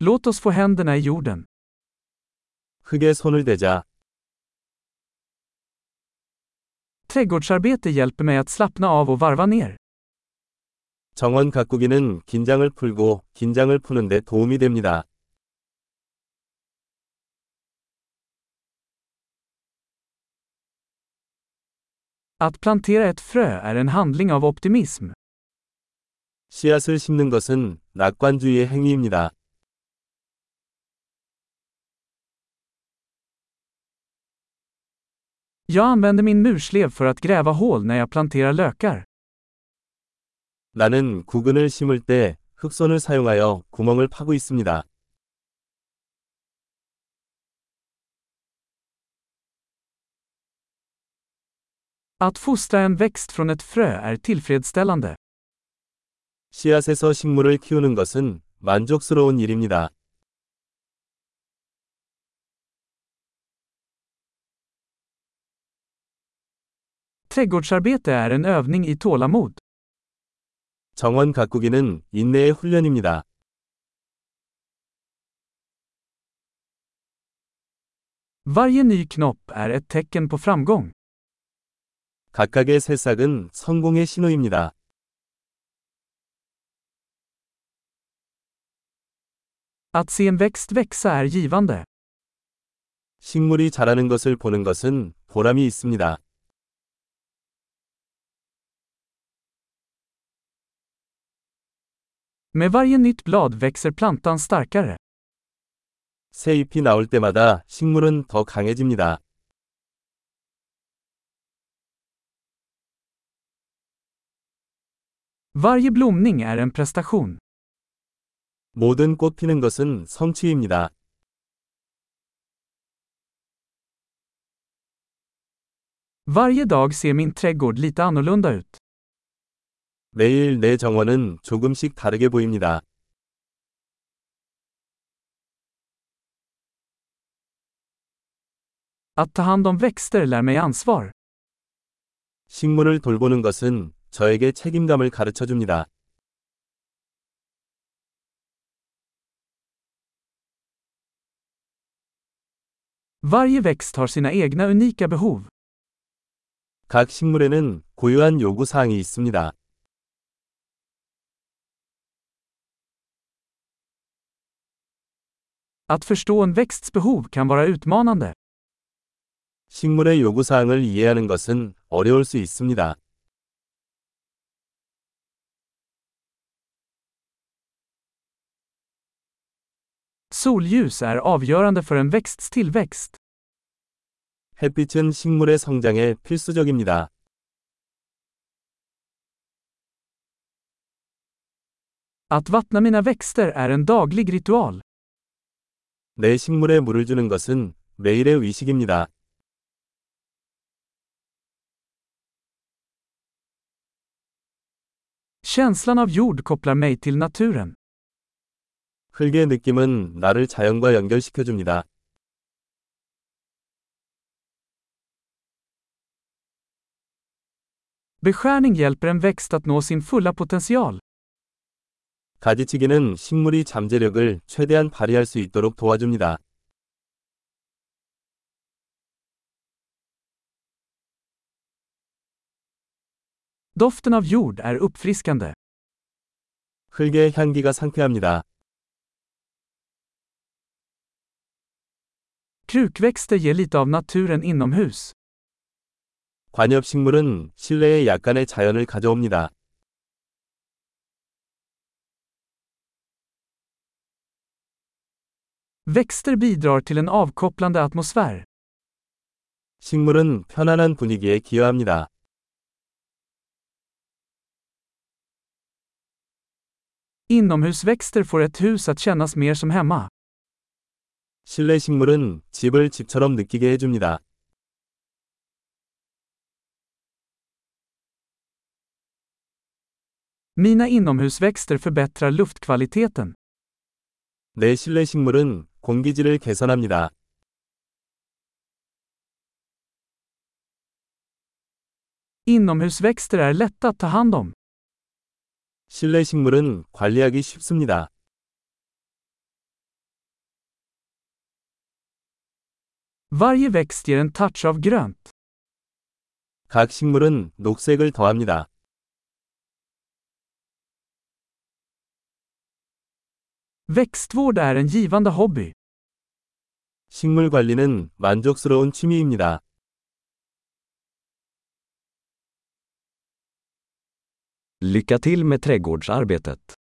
Låt oss få händerna i jorden. 흙에 손을 대자. Trädgårdsarbete hjälper mig att slappna av och varva ner. 정원 가꾸기는 긴장을 풀고 긴장을 푸는 데 도움이 됩니다. Att plantera ett frö är en handling av optimism. 씨앗을 심는 것은 낙관주의의 행위입니다. Jag använder min murslev för att gräva hål när jag planterar lökar. 나는 구근을 심을 때 흑손을 사용하여 구멍을 파고 있습니다. Att fostra en växt från ett frö är tillfredsställande. 씨앗에서 식물을 키우는 것은 만족스러운 일입니다. Trädgårdsarbete är en övning i tålamod. 정원 가꾸기는 인내의 훈련입니다. Varje ny knopp är ett tecken på framgång. 각각의 새싹은 성공의 신호입니다. Att se en växt växa är givande. 식물이 자라는 것을 보는 것은 보람이 있습니다. Med varje nytt blad växer plantan starkare. 새 잎이 나올 때마다 식물은 더 강해집니다. Varje blomning är en prestation. 모든 꽃 피는 것은 성취입니다. Varje dag ser min trädgård lite annorlunda ut. 매일 내 정원은 조금씩 다르게 보입니다. Att ta hand om växter lär mig ansvar. 식물을 돌보는 것은 저에게 책임감을 가르쳐 줍니다. Varje växt har sina egna unika behov. 각 식물에는 고유한 요구 사항이 있습니다. Att förstå en växts behov kan vara utmanande. 식물의 요구 사항을 이해하는 것은 어려울 수 있습니다. Solljus är avgörande för en växts tillväxt. 햇빛은 식물의 성장에 필수적입니다. Att vattna mina växter är en daglig ritual. 내 식물에 물을 주는 것은 매일의 의식입니다. Känslan av jord kopplar mig till naturen. 흙의 느낌은 나를 자연과 연결시켜 줍니다. Beskärning hjälper en växt att nå sin fulla potential. 가지치기는 식물이 잠재력을 최대한 발휘할 수 있도록 도와줍니다. Doften av jord är uppfriskande. 흙의 향기가 상쾌합니다. Krukväxter ger lite av naturen inomhus. 관엽식물은 실내에 약간의 자연을 가져옵니다. Växter bidrar till en avkopplande atmosfär. 식물은 편안한 분위기에 기여합니다. Inomhusväxter får ett hus att kännas mer som hemma. 실내 식물은 집을 집처럼 느끼게 해줍니다. Mina inomhusväxter förbättrar luftkvaliteten. 내 실내 식물은 공기질을 개선합니다. Inomhusväxter är lätta att ta hand om. 실내 식물은 관리하기 쉽습니다. Varje växt ger en touch av grönt. 각 식물은 녹색을 더합니다. Växtvård är en givande hobby. 식물 관리는 만족스러운 취미입니다. Lycka till med trädgårdsarbetet.